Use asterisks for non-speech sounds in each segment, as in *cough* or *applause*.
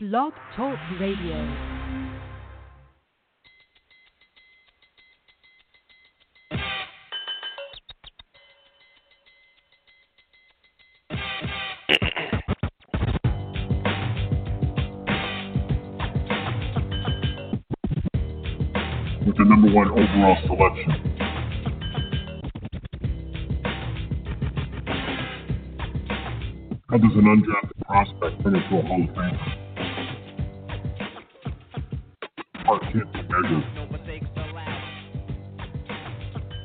Blog Talk Radio. with the number one overall selection. How does an undrafted prospect turn into a Hall of Famer? Heart can't.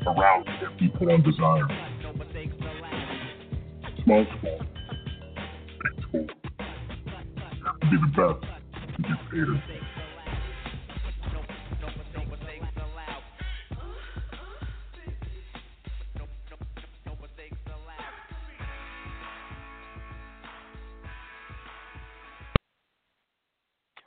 Around can't be put on desire. Small school, big school. Have to be the best to get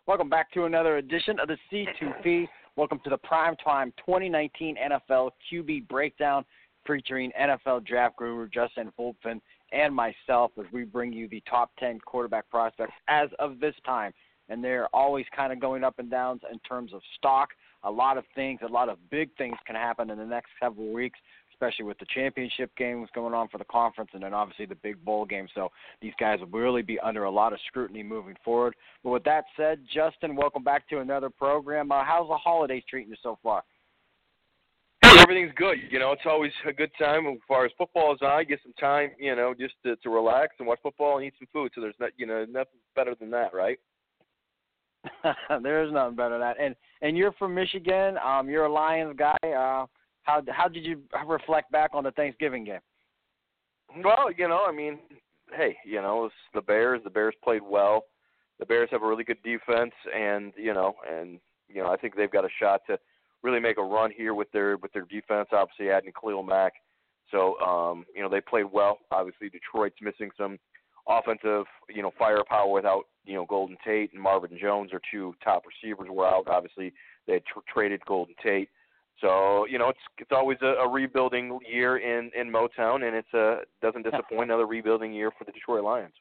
Welcome back to another edition of the C2P. Welcome to the primetime 2019 NFL QB breakdown featuring NFL draft guru Justin Fulpen and myself as we bring you the top 10 quarterback prospects as of this time. And they're always kind of going up and downs in terms of stock. A lot of things, a lot of big things can happen in the next several weeks especially with the championship games going on for the conference and then obviously the big bowl game. So these guys will really be under a lot of scrutiny moving forward. But with that said, Justin, welcome back to another program. Uh, how's the holidays treating you so far? Hey, everything's good. You know, it's always a good time as far as football is on. Get some time, you know, just to, to relax and watch football and eat some food. So there's not, you know, nothing better than that, right? *laughs* *laughs* there is nothing better than that. And and you're from Michigan. Um, you're a Lions guy. Uh, how how did you reflect back on the Thanksgiving game? Well, you know, I mean, hey, you know, it's the Bears. The Bears played well. The Bears have a really good defense, and you know, and you know, I think they've got a shot to really make a run here with their with their defense. Obviously, adding Khalil Mack. So, um, you know, they played well. Obviously, Detroit's missing some offensive, you know, firepower without, you know, Golden Tate and Marvin Jones, their two top receivers were out. Obviously, they had tr- traded Golden Tate. So you know it's it's always a, a rebuilding year in in Motown, and it's a doesn't disappoint. Another rebuilding year for the Detroit Lions.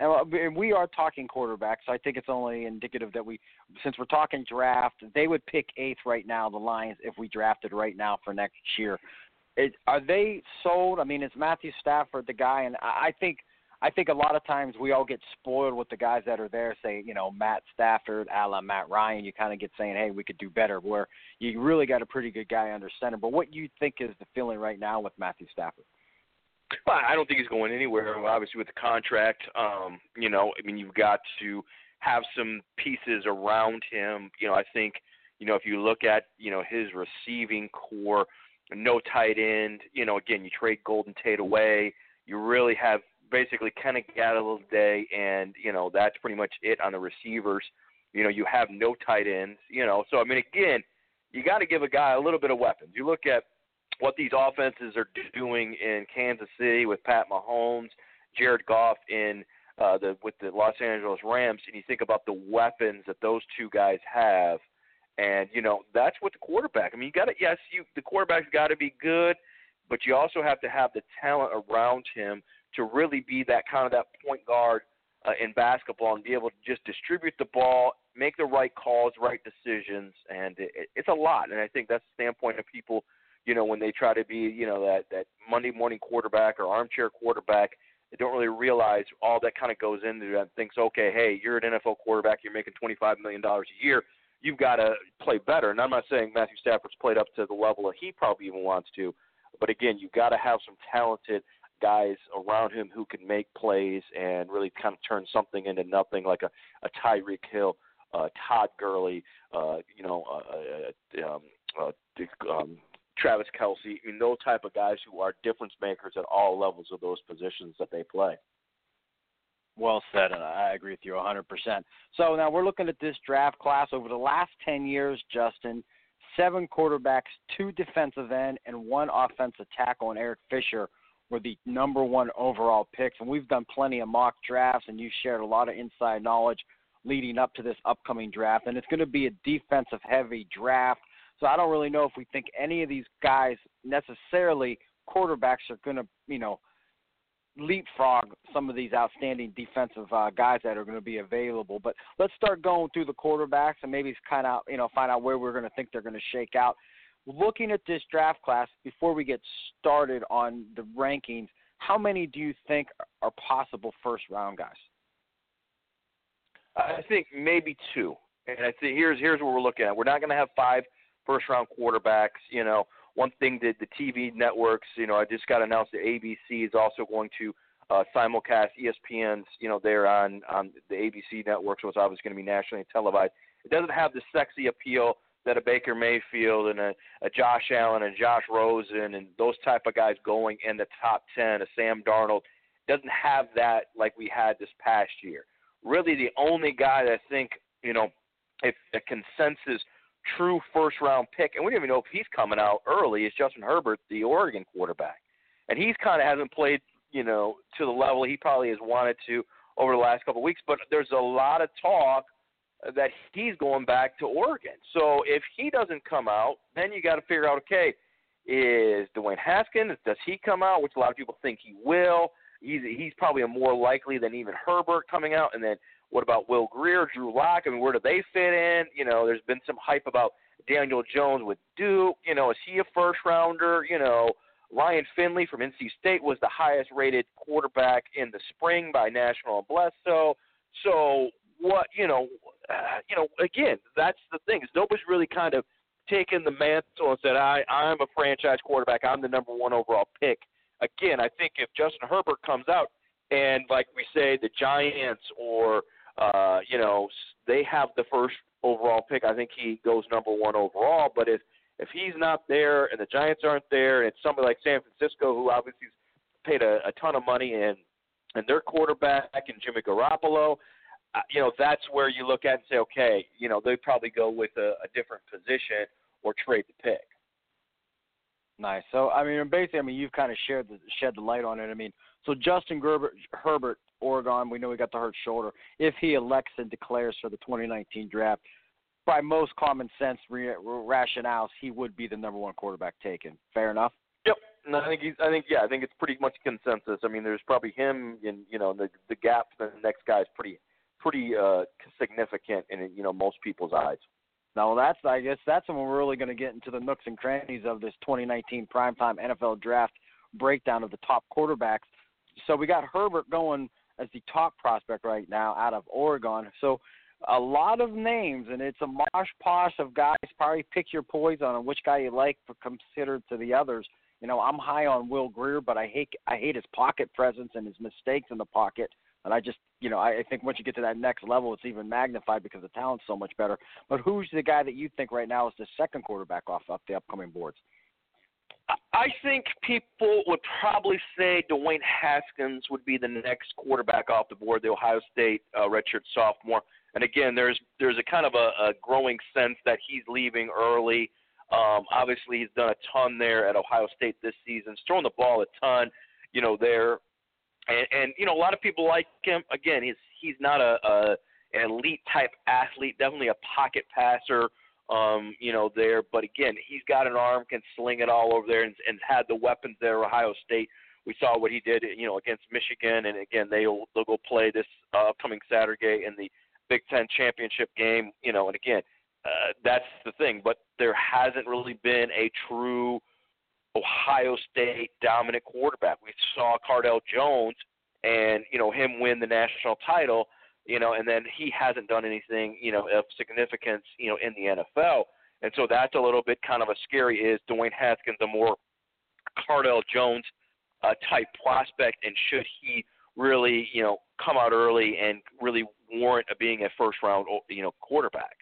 And we are talking quarterbacks. So I think it's only indicative that we, since we're talking draft, they would pick eighth right now. The Lions, if we drafted right now for next year, it, are they sold? I mean, is Matthew Stafford the guy? And I think I think a lot of times we all get spoiled with the guys that are there. Say, you know, Matt Stafford, a la Matt Ryan. You kind of get saying, hey, we could do better. Where you really got a pretty good guy under center. But what you think is the feeling right now with Matthew Stafford? Well, I don't think he's going anywhere. Obviously, with the contract, um, you know, I mean, you've got to have some pieces around him. You know, I think, you know, if you look at, you know, his receiving core, no tight end. You know, again, you trade Golden Tate away. You really have basically Kenny Day, and you know that's pretty much it on the receivers. You know, you have no tight ends. You know, so I mean, again, you got to give a guy a little bit of weapons. You look at what these offenses are doing in Kansas City with Pat Mahomes, Jared Goff in uh, the with the Los Angeles Rams, and you think about the weapons that those two guys have, and you know that's what the quarterback. I mean, you got to yes, you the quarterback's got to be good, but you also have to have the talent around him to really be that kind of that point guard uh, in basketball and be able to just distribute the ball, make the right calls, right decisions, and it, it's a lot. And I think that's the standpoint of people, you know, when they try to be, you know, that that Monday morning quarterback or armchair quarterback. They don't really realize all that kind of goes into that. And thinks, okay, hey, you're an NFL quarterback, you're making twenty five million dollars a year. You've got to play better. And I'm not saying Matthew Stafford's played up to the level that he probably even wants to, but again, you've got to have some talented guys around him who can make plays and really kind of turn something into nothing, like a, a Tyreek Hill, uh, Todd Gurley, uh, you know, uh, uh, um, uh, um, Travis Kelce, I mean, those type of guys who are difference makers at all levels of those positions that they play. Well said, and I agree with you 100%. So now we're looking at this draft class over the last 10 years, Justin. Seven quarterbacks, two defensive end, and one offensive tackle, and Eric Fisher were the number one overall picks. And we've done plenty of mock drafts, and you shared a lot of inside knowledge leading up to this upcoming draft. And it's going to be a defensive heavy draft. So I don't really know if we think any of these guys necessarily quarterbacks are going to, you know, leapfrog some of these outstanding defensive uh, guys that are going to be available. But let's start going through the quarterbacks and maybe kind of you know find out where we're going to think they're going to shake out. Looking at this draft class before we get started on the rankings, how many do you think are possible first round guys? I think maybe two. And I think here's here's what we're looking at. We're not going to have five first round quarterbacks. You know, one thing that the TV networks, you know, I just got announced that ABC is also going to uh, simulcast ESPN's, you know, there on on the ABC network, so it's obviously going to be nationally televised. It doesn't have the sexy appeal that a Baker Mayfield and a, a Josh Allen and Josh Rosen and those type of guys going in the top ten, a Sam Darnold, doesn't have that like we had this past year. Really, the only guy that I think, you know, if a consensus true first round pick, and we don't even know if he's coming out early, is Justin Herbert, the Oregon quarterback. And he's kind of hasn't played, you know, to the level he probably has wanted to over the last couple of weeks. But there's a lot of talk that he's going back to Oregon. So if he doesn't come out, then you got to figure out, okay, is Dwayne Haskins, does he come out, which a lot of people think he will. He's he's probably a more likely than even Herbert coming out, and then what about Will Grier, Drew Lock? I mean, where do they fit in? You know, there's been some hype about Daniel Jones with Duke. You know, is he a first rounder? You know, Ryan Finley from NC State was the highest rated quarterback in the spring by National BLESTO. So what you know, uh, you know, again, that's the thing is nobody's really kind of taken the mantle and said, I I'm a franchise quarterback. I'm the number one overall pick. Again, I think if Justin Herbert comes out and like we say, the Giants or uh, you know, they have the first overall pick. I think he goes number one overall. But if if he's not there and the Giants aren't there, and it's somebody like San Francisco who obviously paid a, a ton of money and and their quarterback and Jimmy Garoppolo, Uh, you know, that's where you look at and say, okay, you know, they probably go with a, a different position or trade the pick. Nice. So I mean, basically, I mean, you've kind of shared the, shed the light on it. I mean, so Justin Gerbert, Herbert Oregon. We know he got the hurt shoulder. If he elects and declares for the 2019 draft, by most common sense re- rationales, he would be the number one quarterback taken. Fair enough. Yep. No, I think he's. I think yeah. I think it's pretty much consensus. I mean, there's probably him, and you know, the the gap the next guy is pretty pretty uh, significant in you know most people's eyes. Now that's I guess that's when we're really going to get into the nooks and crannies of this 2019 primetime NFL draft breakdown of the top quarterbacks. So we got Herbert going as the top prospect right now out of Oregon. So a lot of names, and it's a mosh posh of guys. Probably pick your poison on which guy you like for considered to the others. You know, I'm high on Will Grier, but I hate I hate his pocket presence and his mistakes in the pocket. And I just, you know, I, I think once you get to that next level, it's even magnified because the talent's so much better. But who's the guy that you think right now is the second quarterback off up the upcoming boards? I think people would probably say Dwayne Haskins would be the next quarterback off the board, the Ohio State uh, redshirt sophomore. And again, there's there's a kind of a, a growing sense that he's leaving early. Um, obviously, he's done a ton there at Ohio State this season. He's thrown the ball a ton, you know, there. And, and you know, a lot of people like him. Again, he's he's not a, a an elite type athlete, definitely a pocket passer um, you know, there. But again, he's got an arm, can sling it all over there, and, and had the weapons there. Ohio State, we saw what he did, you know, against Michigan, and again, they'll they'll go play this uh, upcoming Saturday in the Big Ten championship game. You know, and again, uh, that's the thing. But there hasn't really been a true Ohio State dominant quarterback. We saw Cardale Jones, and you know him win the national title you know, and then he hasn't done anything, you know, of significance, you know, in the NFL. And so that's a little bit kind of a scary is Dwayne Haskins a more Cardale Jones uh, type prospect, and should he really, you know, come out early and really warrant a being a first round, you know, quarterback?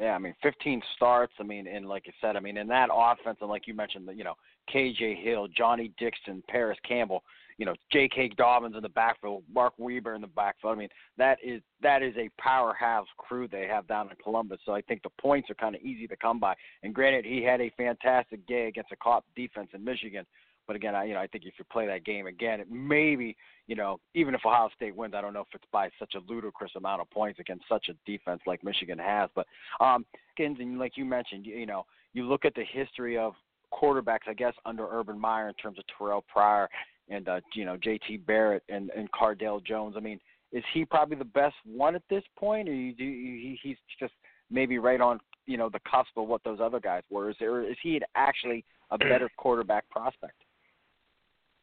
Yeah, I mean, 15 starts. I mean, and like you said, I mean, in that offense, and like you mentioned, you know, KJ Hill, Johnnie Dixon, Parris Campbell you know, J.K. Dobbins in the backfield, Mark Weber in the backfield. I mean, that is that is a powerhouse crew they have down in Columbus. So I think the points are kind of easy to come by. And granted, he had a fantastic day against a cop defense in Michigan. But again, I you know I think if you play that game again, it maybe you know even if Ohio State wins, I don't know if it's by such a ludicrous amount of points against such a defense like Michigan has. But um, and like you mentioned, you, you know you look at the history of quarterbacks, I guess under Urban Meyer in terms of Terrell Pryor and uh, you know J.T. Barrett and and Cardale Jones. I mean, is he probably the best one at this point, or you do you, he's just maybe right on you know the cusp of what those other guys were? Is there is he actually a *clears throat* better quarterback prospect?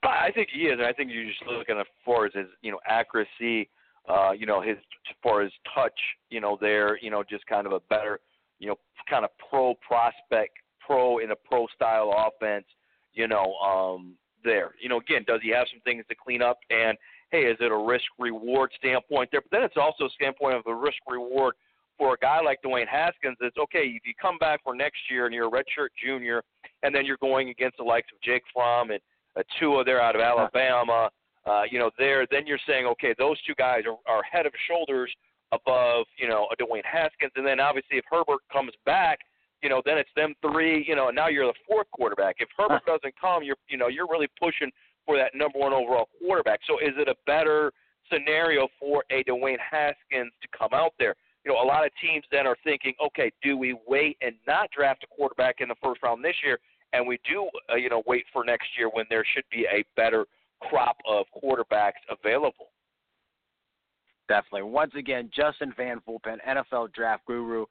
I think he is, and I think you're just looking at far as his you know accuracy, uh, you know his far as touch, you know there, you know just kind of a better, you know kind of pro prospect, pro in a pro style offense, you know um there. You know again, does he have some things to clean up? And hey, is it a risk reward standpoint there? But then it's also a standpoint of the risk reward for a guy like Dwayne Haskins. It's okay if you come back for next year and you're a redshirt junior, and then you're going against the likes of Jake Fromm and a Tua there out of Alabama. Uh, you know, there then you're saying, okay, those two guys are, are head of shoulders above, you know, a Dwayne Haskins, and then obviously if Herbert comes back, you know, then it's them three, you know, and now you're the fourth quarterback. If Herbert doesn't come, you're, you know, you're really pushing for that number one overall quarterback. So is it a better scenario for a Dwayne Haskins to come out there? You know, a lot of teams then are thinking, okay, do we wait and not draft a quarterback in the first round this year and we do, uh, you know, wait for next year when there should be a better crop of quarterbacks available. Definitely. Once again, Justin Van Fulpen, NFL Draft Guru.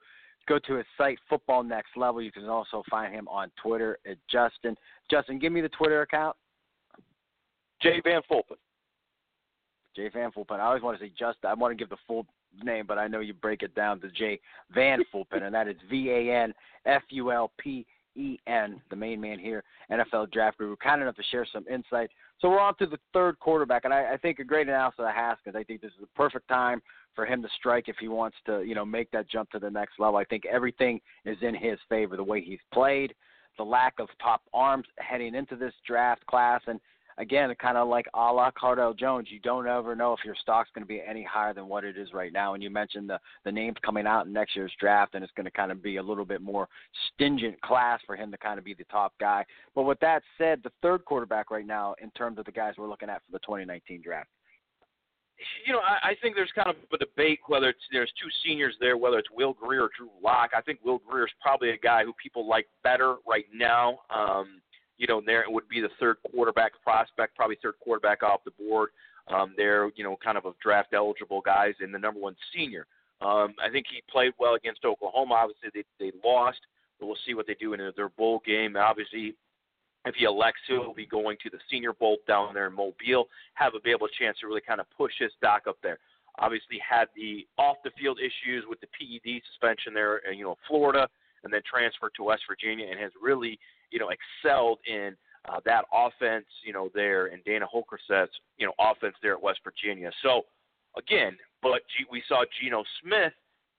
Go to his site, Football Next Level. You can also find him on Twitter at Justin. Justin, give me the Twitter account. Jay Van Fulpen. Jay Van Fulpen. I always want to say Justin. I want to give the full name, but I know you break it down to Jay Van Fulpen, and that is V A N F U L P E-N, the main man here, NFL draft guru, kind enough to share some insight. So we're on to the third quarterback, and I, I think a great analysis of Haskins. I think this is the perfect time for him to strike if he wants to, you know, make that jump to the next level. I think everything is in his favor. The way he's played, the lack of top arms heading into this draft class, and again, kind of like a la Cardale Jones, you don't ever know if your stock's going to be any higher than what it is right now. And you mentioned the the names coming out in next year's draft, and it's going to kind of be a little bit more stringent class for him to kind of be the top guy. But with that said, the third quarterback right now, in terms of the guys we're looking at for the 2019 draft. You know, I, I think there's kind of a debate whether it's there's two seniors there, whether it's Will Grier or Drew Lock. I think Will Grier is probably a guy who people like better right now. Um, you know, there it would be the third quarterback prospect, probably third quarterback off the board. Um, they're, you know, kind of a draft eligible guys and the number one senior. Um, I think he played well against Oklahoma. Obviously, they, they lost, but we'll see what they do in their bowl game. Obviously, if he elects to, he'll be going to the Senior Bowl down there in Mobile, have a be able chance to really kind of push his stock up there. Obviously, had the off the field issues with the PED suspension there, you know, Florida, and then transferred to West Virginia, and has really you know, excelled in uh, that offense, you know, there and Dana Holgorsen's, you know, offense there at West Virginia. So again, but G- we saw Geno Smith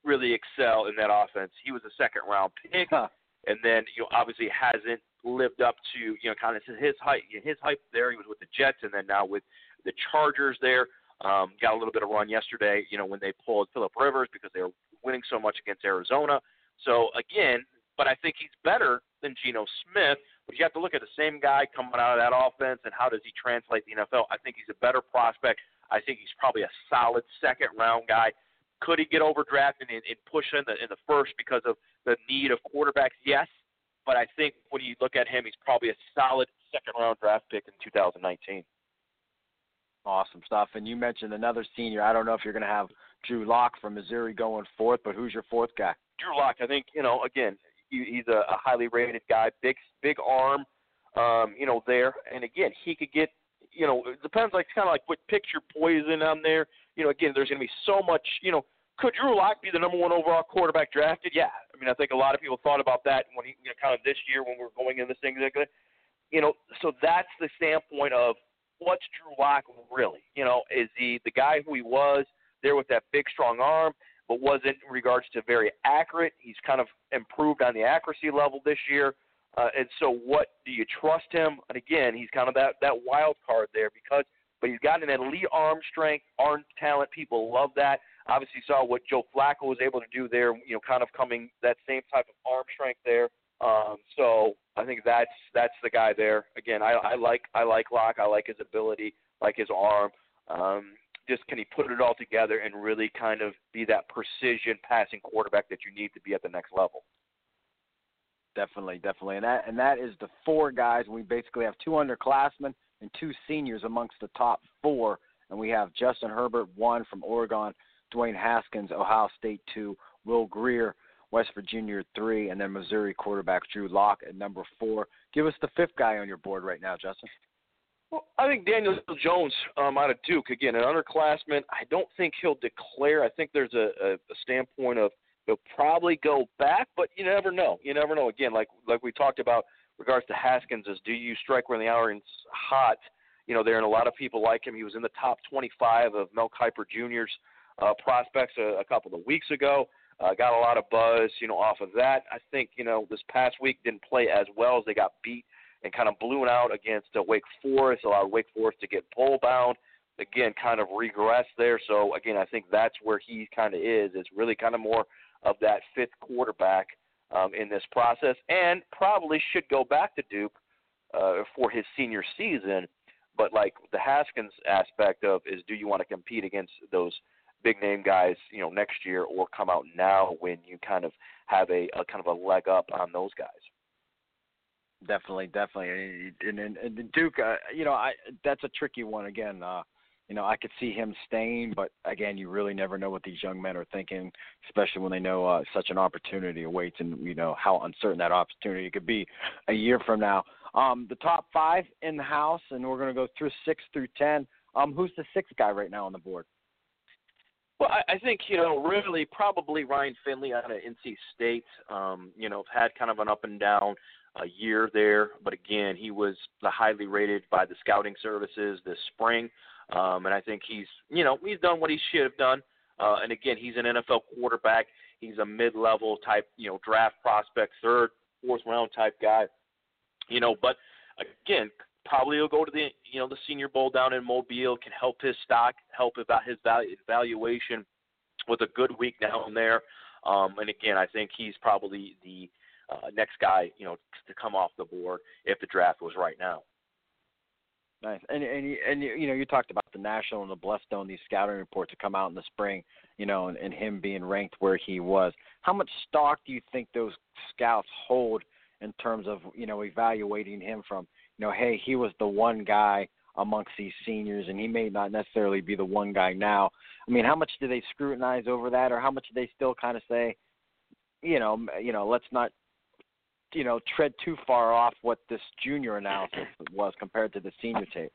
really excel in that offense. He was a second round pick, huh. and then you know obviously hasn't lived up to you know kind of his height. His hype there. He was with the Jets, and then now with the Chargers there. Um, got a little bit of run yesterday, you know, when they pulled Philip Rivers because they were winning so much against Arizona. So again, but I think he's better than Geno Smith. But you have to look at the same guy coming out of that offense and how does he translate the NFL. I think he's a better prospect. I think he's probably a solid second round guy. Could he get overdrafted and, and push in the in the first because of the need of quarterbacks? Yes, but I think when you look at him, he's probably a solid second round draft pick in 2019. Awesome stuff. And you mentioned another senior. I don't know if you're going to have Drew Lock from Missouri going fourth, but who's your fourth guy? Drew Lock, I think you know. Again, he, he's a, a highly rated guy, big big arm, um, you know there. And again, he could get, you know, it depends like kind of like what picture poison on there. You know, again, there's going to be so much. You know, could Drew Lock be the number one overall quarterback drafted? Yeah, I mean, I think a lot of people thought about that when he, you know, kind of this year when we are going in this thing. You know, so that's the standpoint of what's Drew Lock really? You know, is he the guy who he was there with that big strong arm? But wasn't in regards to very accurate. He's kind of improved on the accuracy level this year. Uh, and so, what do you trust him? And again, he's kind of that that wild card there because, but he's got an elite arm strength, arm talent. People love that. Obviously, saw what Joe Flacco was able to do there. You know, kind of coming that same type of arm strength there. Um, so I think that's that's the guy there. Again, I, I like I like Lock. I like his ability, like his arm. Um, just can he put it all together and really kind of be that precision passing quarterback that you need to be at the next level? Definitely, definitely, and that and that is the four guys. We basically have two underclassmen and two seniors amongst the top four. And we have Justin Herbert, one from Oregon, Dwayne Haskins, Ohio State, two, Will Grier, West Virginia, three, and then Missouri quarterback Drew Lock at number four. Give us the fifth guy on your board right now, Justin. Well, I think Daniel Jones um, out of Duke again, an underclassman. I don't think he'll declare. I think there's a, a, a standpoint of he'll probably go back, but you never know. You never know. Again, like like we talked about regards to Haskins, is do you strike when the iron's hot? You know, there and a lot of people like him. He was in the top 25 of Mel Kiper Jr.'s uh, prospects a, a couple of weeks ago. Uh, got a lot of buzz, you know, off of that. I think, you know, this past week didn't play as well as they got beat and kind of blew out against uh, Wake Forest, allowed Wake Forest to get pole bound. Again, kind of regressed there. So again, I think that's where he kind of is. It's really kind of more of that fifth quarterback um, in this process, and probably should go back to Duke uh, for his senior season. But like the Haskins aspect of is, do you want to compete against those big name guys, you know, next year, or come out now when you kind of have a, a kind of a leg up on those guys? Definitely, definitely, and, and, and Duke, uh, you know, I that's a tricky one again. Uh, you know, I could see him staying, but again, you really never know what these young men are thinking, especially when they know uh, such an opportunity awaits, and you know how uncertain that opportunity could be a year from now. Um, the top five in the house, and we're going to go through six through ten. Um, who's the sixth guy right now on the board? Well, I, I think you know really probably Ryan Finley out of NC State. Um, you know, had kind of an up and down uh, year there, but again, he was highly rated by the scouting services this spring, um, and I think he's you know he's done what he should have done. Uh, and again, he's an NFL quarterback. He's a mid-level type, you know, draft prospect, third, fourth round type guy. You know, but again, probably will go to the you know the Senior Bowl down in Mobile. Can help his stock, help about his value, valuation with a good week down there. Um, and again, I think he's probably the uh, next guy you know to come off the board if the draft was right now. Nice, and and and you know you talked about the national and the BLESTO, these scouting reports to come out in the spring, you know, and, and him being ranked where he was. How much stock do you think those scouts hold in terms of you know evaluating him from you know, hey, he was the one guy amongst these seniors, and he may not necessarily be the one guy now. I mean, how much do they scrutinize over that, or how much do they still kind of say, you know, you know, let's not, you know, tread too far off what this junior analysis was compared to the senior tape?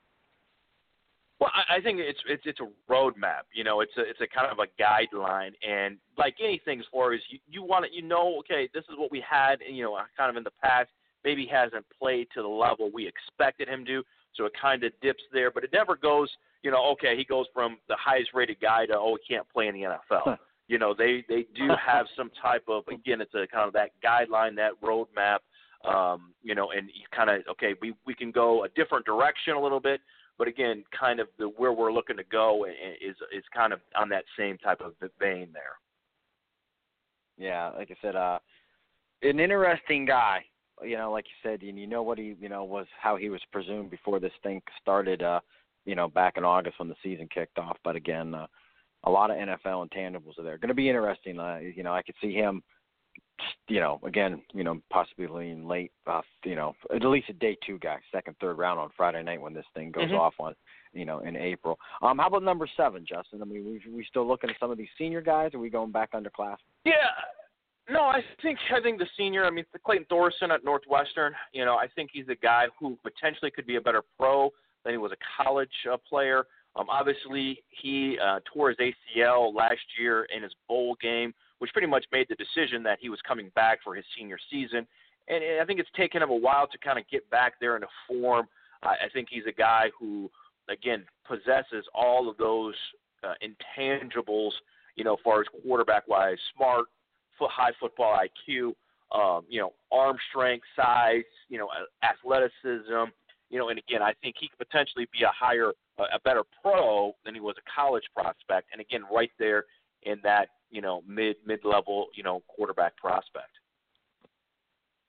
Well, I think it's it's it's a roadmap. You know, it's a it's a kind of a guideline, and like anything, as far as you you want it, you know, okay, this is what we had, you know, kind of in the past maybe hasn't played to the level we expected him to. So it kind of dips there, but it never goes. You know, okay, he goes from the highest rated guy to oh, he can't play in the NFL. *laughs* you know, they they do *laughs* have some type of again, it's a kind of that guideline, that roadmap. Um, you know, and you kind of okay, we we can go a different direction a little bit, but again, kind of the where we're looking to go is is kind of on that same type of vein there. Yeah, like I said, uh, an interesting guy you know, like you said, and you know what he, you know, was how he was presumed before this thing started, uh, you know, back in August when the season kicked off. But again, uh, a lot of NFL intangibles are there. Going to be interesting. Uh, you know, I could see him, you know, again, you know, possibly in late, uh, you know, at least a day two guy, second, third round on Friday night when this thing goes mm-hmm. off on, you know, in April. Um, how about number seven, Justin? I mean, we we still looking at some of these senior guys? Or are we going back underclass? Yeah, no, I think I think the senior. I mean, Clayton Thorson at Northwestern. You know, I think he's a guy who potentially could be a better pro than he was a college uh, player. Um, obviously, he uh, tore his ACL last year in his bowl game, which pretty much made the decision that he was coming back for his senior season. And, I think it's taken him a while to kind of get back there into form. I, think he's a guy who, again, possesses all of those uh, intangibles. You know, far as quarterback wise, smart, foot high football IQ, um, you know, arm strength, size, you know, athleticism, you know, and again, I think he could potentially be a higher, a better pro than he was a college prospect, and again, right there in that, you know, mid mid level, you know, quarterback prospect.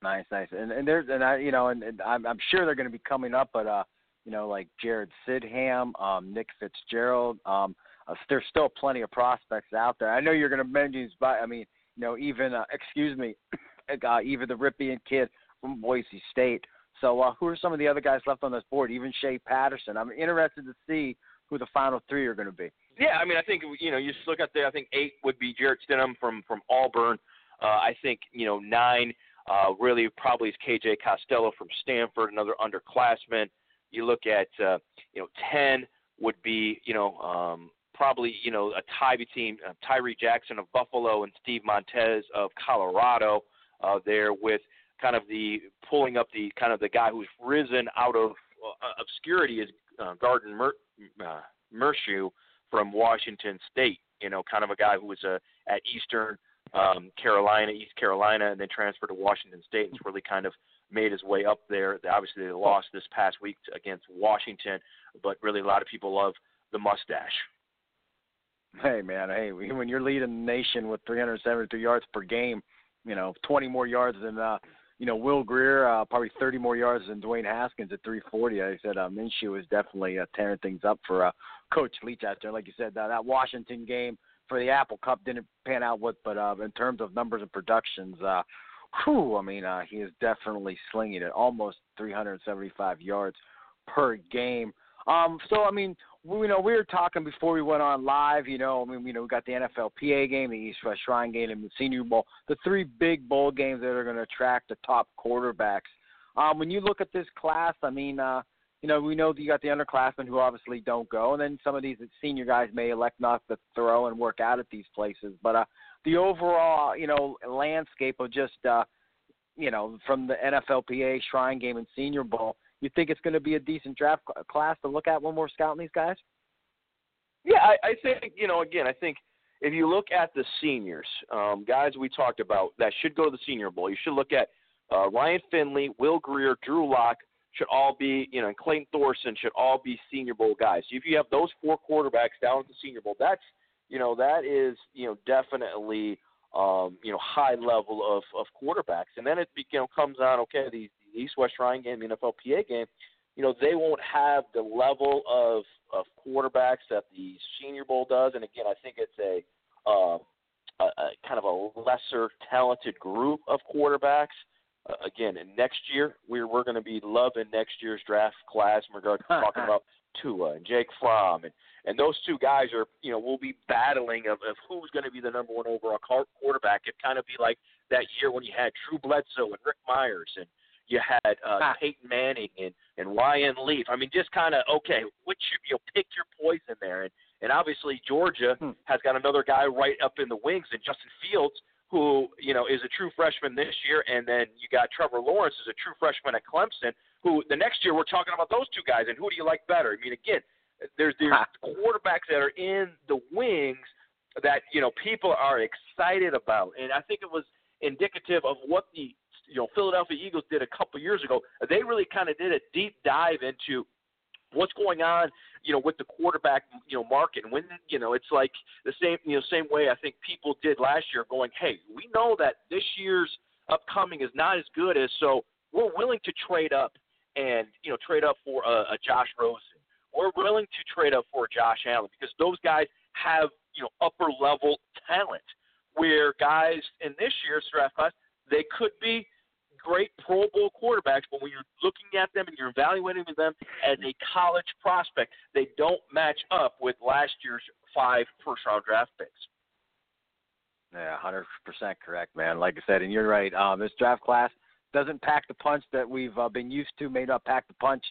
Nice, nice, and and there's and I, you know, and, and I'm I'm sure they're going to be coming up, but uh, you know, like Jarrett Stidham, um, Nick Fitzgerald, um, uh, there's still plenty of prospects out there. I know you're going to mention but I mean, you know, even uh, excuse me, *coughs* uh, even the Rypien kid from Boise State, So uh, who are some of the other guys left on this board? Even Shea Patterson. I'm interested to see who the final three are going to be. Yeah, I mean, I think you know, you just look at the. I think eight would be Jarrett Stidham from from Auburn. Uh, I think you know nine uh, really probably is KJ Costello from Stanford, another underclassman. You look at uh, you know ten would be you know um, probably you know a tie between uh, Tyree Jackson of Buffalo and Steve Montez of Colorado. Uh, there with kind of the pulling up the kind of the guy who's risen out of uh, obscurity is uh, Gardner Mer- uh, Minshew from Washington State. You know, kind of a guy who was uh, at Eastern um, Carolina, East Carolina, and then transferred to Washington State. It's really kind of made his way up there. Obviously, they lost this past week against Washington, but really a lot of people love the mustache. Hey man, hey, when you're leading the nation with 373 yards per game, you know, 20 more yards than uh, you know Will Grier, uh, probably 30 more yards than Dwayne Haskins at 340. I said uh, Minshew is definitely uh, tearing things up for uh, Coach Leach out there. Like you said, uh, that Washington game for the Apple Cup didn't pan out with, but uh, in terms of numbers and productions, uh, whew, I mean, uh, he is definitely slinging it, almost 375 yards per game. Um, so I mean, you know, we were talking before we went on live. You know, I mean, you know, we got the NFLPA game, the East West Shrine game, and the Senior Bowl, the three big bowl games that are going to attract the top quarterbacks. Um, when you look at this class, I mean, uh, you know, we know that you got the underclassmen who obviously don't go, and then some of these senior guys may elect not to throw and work out at these places. But uh, the overall, you know, landscape of just, uh, you know, from the NFLPA Shrine Game and Senior Bowl, you think it's going to be a decent draft class to look at when we're scouting these guys? Yeah, I, I think you know. Again, I think if you look at the seniors, um, guys we talked about that should go to the Senior Bowl. You should look at uh, Ryan Finley, Will Grier, Drew Lock should all be, you know, and Clayton Thorson should all be Senior Bowl guys. So if you have those four quarterbacks down at the Senior Bowl, that's, you know, that is, you know, definitely, um, you know, high level of of quarterbacks. And then it, you know, comes on okay, the East West Shrine game, the NFLPA game, you know, they won't have the level of of quarterbacks that the Senior Bowl does. And again, I think it's a, uh, a, a kind of a lesser talented group of quarterbacks. Uh, again, next year we're we're going to be loving next year's draft class in regard to talking *laughs* about Tua and Jake Fromm and and those two guys are you know we'll be battling of, of who's going to be the number one overall quarterback. It kind of be like that year when you had Drew Bledsoe and Rick Mirer and you had uh, ah. Peyton Manning and and Ryan Leaf. I mean, just kind of okay, which you know, pick your poison there. And and obviously Georgia hmm. has got another guy right up in the wings, and Justin Fields, who you know is a true freshman this year, and then you got Trevor Lawrence is a true freshman at Clemson. Who the next year we're talking about those two guys, and who do you like better? I mean, again, there's there's quarterbacks that are in the wings that you know people are excited about, and I think it was indicative of what the you know Philadelphia Eagles did a couple years ago. They really kind of did a deep dive into what's going on, you know, with the quarterback, you know, market. And when you know, it's like the same, you know, same way I think people did last year, going, hey, we know that this year's upcoming is not as good as, so we're willing to trade up and you know trade up for a, a Josh Rosen. We're willing to trade up for Josh Allen because those guys have you know upper level talent. Where guys in this year's draft class, they could be great Pro Bowl quarterbacks, but when you're looking at them and you're evaluating them as a college prospect, they don't match up with last year's five first round draft picks. Yeah, hundred percent correct, man. Like I said, and you're right. Um, this draft class doesn't pack the punch that we've uh, been used to. May not pack the punch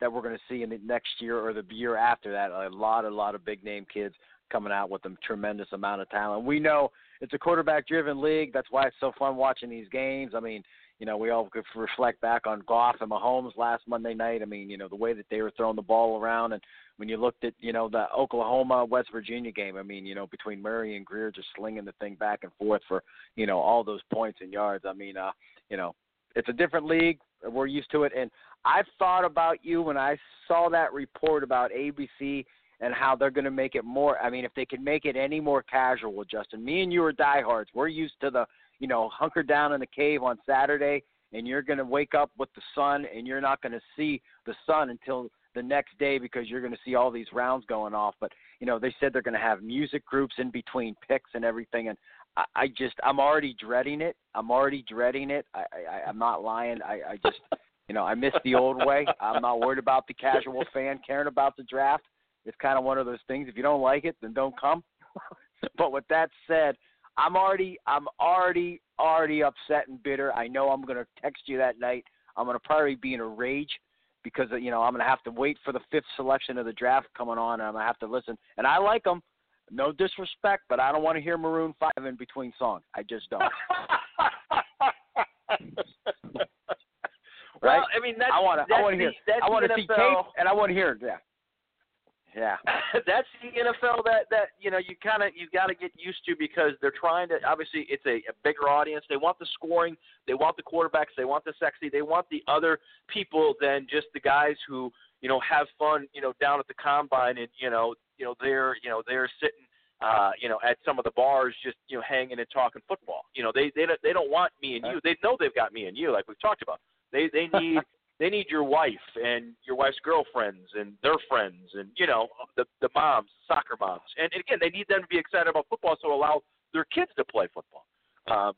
that we're going to see in the next year or the year after that. A lot, a lot of big name kids coming out with a tremendous amount of talent. We know it's a quarterback driven league. That's why it's so fun watching these games. I mean, you know, we all could reflect back on Goff and Mahomes last Monday night. I mean, you know, the way that they were throwing the ball around, and when you looked at, you know, the Oklahoma West Virginia game, I mean, you know, between Murray and Grier just slinging the thing back and forth for, you know, all those points and yards. I mean, uh, you know, it's a different league. We're used to it, and I thought about you when I saw that report about ABC and how they're going to make it more. I mean, if they can make it any more casual, Justin. Me and you are diehards. We're used to the you know, hunker down in the cave on Saturday and you're going to wake up with the sun and you're not going to see the sun until the next day because you're going to see all these rounds going off. But, you know, they said they're going to have music groups in between picks and everything. And I, I just, I'm already dreading it. I'm already dreading it. I, I, I'm not lying. I, I just, *laughs* You know, I miss the old way. I'm not worried about the casual fan caring about the draft. It's kind of one of those things. If you don't like it, then don't come. *laughs* but with that said, I'm already I'm already already upset and bitter. I know I'm gonna text you that night. I'm gonna probably be in a rage because you know I'm gonna have to wait for the fifth selection of the draft coming on, and I'm gonna have to listen. And I like them. No disrespect, but I don't want to hear Maroon Five in between songs. I just don't. *laughs* right? Well, I mean, that's, I want to. I want to hear. I want to see tape, and I want to hear. Yeah. Yeah. *laughs* that's the NFL that that you know you kind of you got to get used to because they're trying to obviously it's a, a bigger audience. They want the scoring, they want the quarterbacks, they want the sexy, they want the other people than just the guys who you know have fun you know down at the combine and you know you know they're you know they're sitting uh, you know at some of the bars just you know hanging and talking football. You know they they don't, they don't want me and you. They know they've got me and you like we've talked about. They they need *laughs* they need your wife and your wife's girlfriends and their friends and you know the the moms, soccer moms, and, and again they need them to be excited about football, so allow their kids to play football. Um,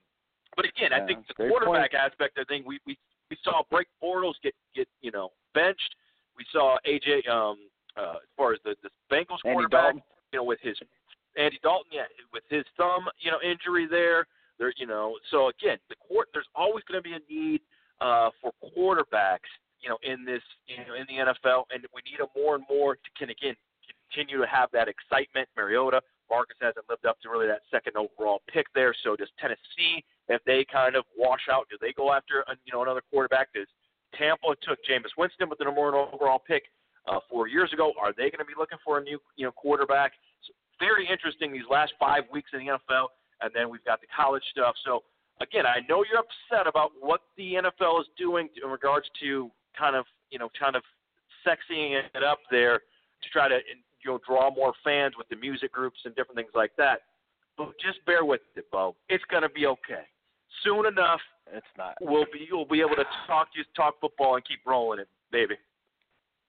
but again, I think the quarterback aspect. I think we we we saw Blake Bortles get get you know benched. We saw AJ um uh, as far as the the Bengals Andy quarterback, Dalton. you know, with his Andy Dalton, yeah, with his thumb, you know, injury there. There, you know, so again, the court. There's always going to be a need uh, for quarterbacks, you know, in this, you know, in the NFL, and we need them more and more to can again continue to have that excitement. Mariota, Marcus hasn't lived up to really that second overall pick there. So does Tennessee, if they kind of wash out, do they go after a, you know another quarterback? Does Tampa took Jameis Winston with the number one overall pick uh, four years ago? Are they going to be looking for a new you know quarterback? So very interesting these last five weeks in the NFL, and then we've got the college stuff. So again, I know you're upset about what the NFL is doing in regards to kind of you know kind of sexying it up there to try to you know draw more fans with the music groups and different things like that. But just bear with it, Bo. It's going to be okay. Soon enough, It's not. we'll be you'll be able to talk just talk football and keep rolling it, baby.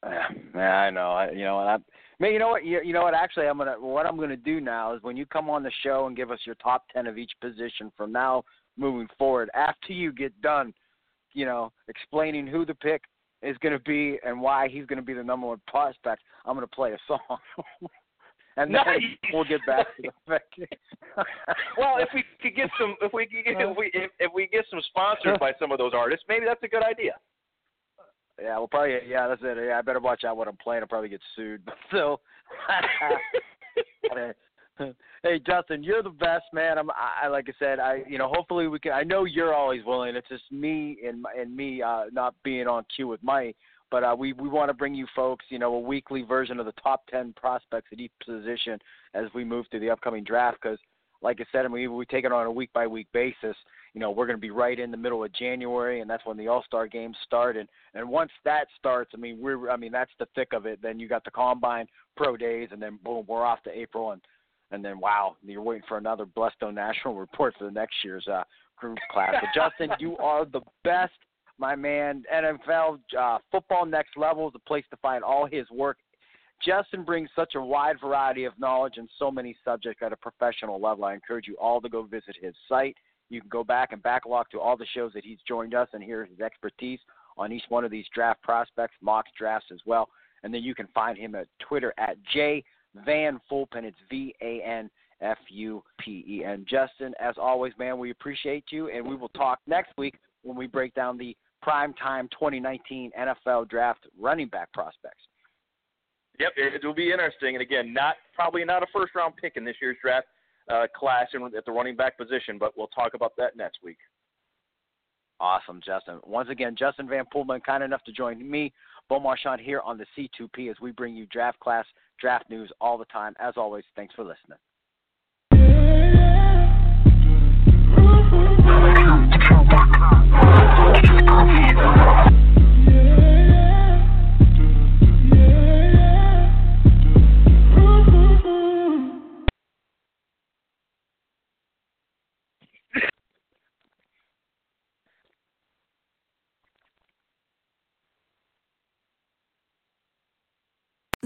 Yeah, yeah, I know. I, you know, and I, man, you know what? You, you know what? Actually, I'm gonna. What I'm gonna do now is when you come on the show and give us your top ten of each position from now moving forward. After you get done, you know, explaining who the pick is gonna be and why he's gonna be the number one prospect, I'm gonna play a song. *laughs* and then Nice. we'll get back to the. *laughs* Well, if we could get some, if we could get, if we if, if we get some sponsors by some of those artists, maybe that's a good idea. Yeah, well, probably. Yeah, that's it. Yeah, I better watch out what I'm playing. I'll probably get sued. *laughs* But So, *laughs* hey, Justin, you're the best, man. I'm. I, like I said, I. You know, hopefully we can. I know you're always willing. It's just me and and me uh, not being on cue with Mike. But uh, we we want to bring you folks, you know, a weekly version of the top ten prospects at each position as we move through the upcoming draft. Because, like I said, I mean, we take it on a week by week basis you know we're going to be right in the middle of January, and that's when the All Star games start. And and once that starts, I mean we're I mean that's the thick of it. Then you got the combine, pro days, and then boom, we're off to April, and and then wow, you're waiting for another BLESTO National report for the next year's uh, group class. But Justin, *laughs* you are the best, my man. NFL uh, football next level is the place to find all his work. Justin brings such a wide variety of knowledge and so many subjects at a professional level. I encourage you all to go visit his site. You can go back and backlog to all the shows that he's joined us and hear his expertise on each one of these draft prospects, mock drafts as well. And then you can find him at Twitter at J Van Fulpen. It's V A N F U P E N. Justin, as always, man, we appreciate you, and we will talk next week when we break down the primetime 2019 NFL Draft running back prospects. Yep, it will be interesting. And again, not probably not a first round pick in this year's draft uh, class at the running back position, but we'll talk about that next week. Awesome, Justin. Once again, Justin Van Fulpen, kind enough to join me, Bo Marchand, here on the C2P as we bring you draft class, draft news all the time. As always, thanks for listening.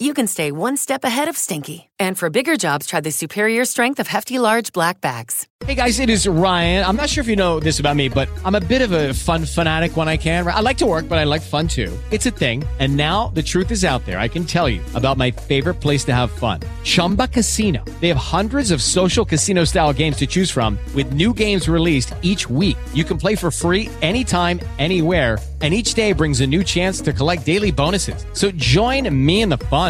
you can stay one step ahead of stinky. And for bigger jobs, try the superior strength of Hefty Large Black Bags. Hey guys, it is Ryan. I'm not sure if you know this about me, but I'm a bit of a fun fanatic when I can. I like to work, but I like fun too. It's a thing. And now the truth is out there. I can tell you about my favorite place to have fun Chumba Casino. They have hundreds of social casino style games to choose from, with new games released each week. You can play for free anytime, anywhere. And each day brings a new chance to collect daily bonuses. So join me in the fun.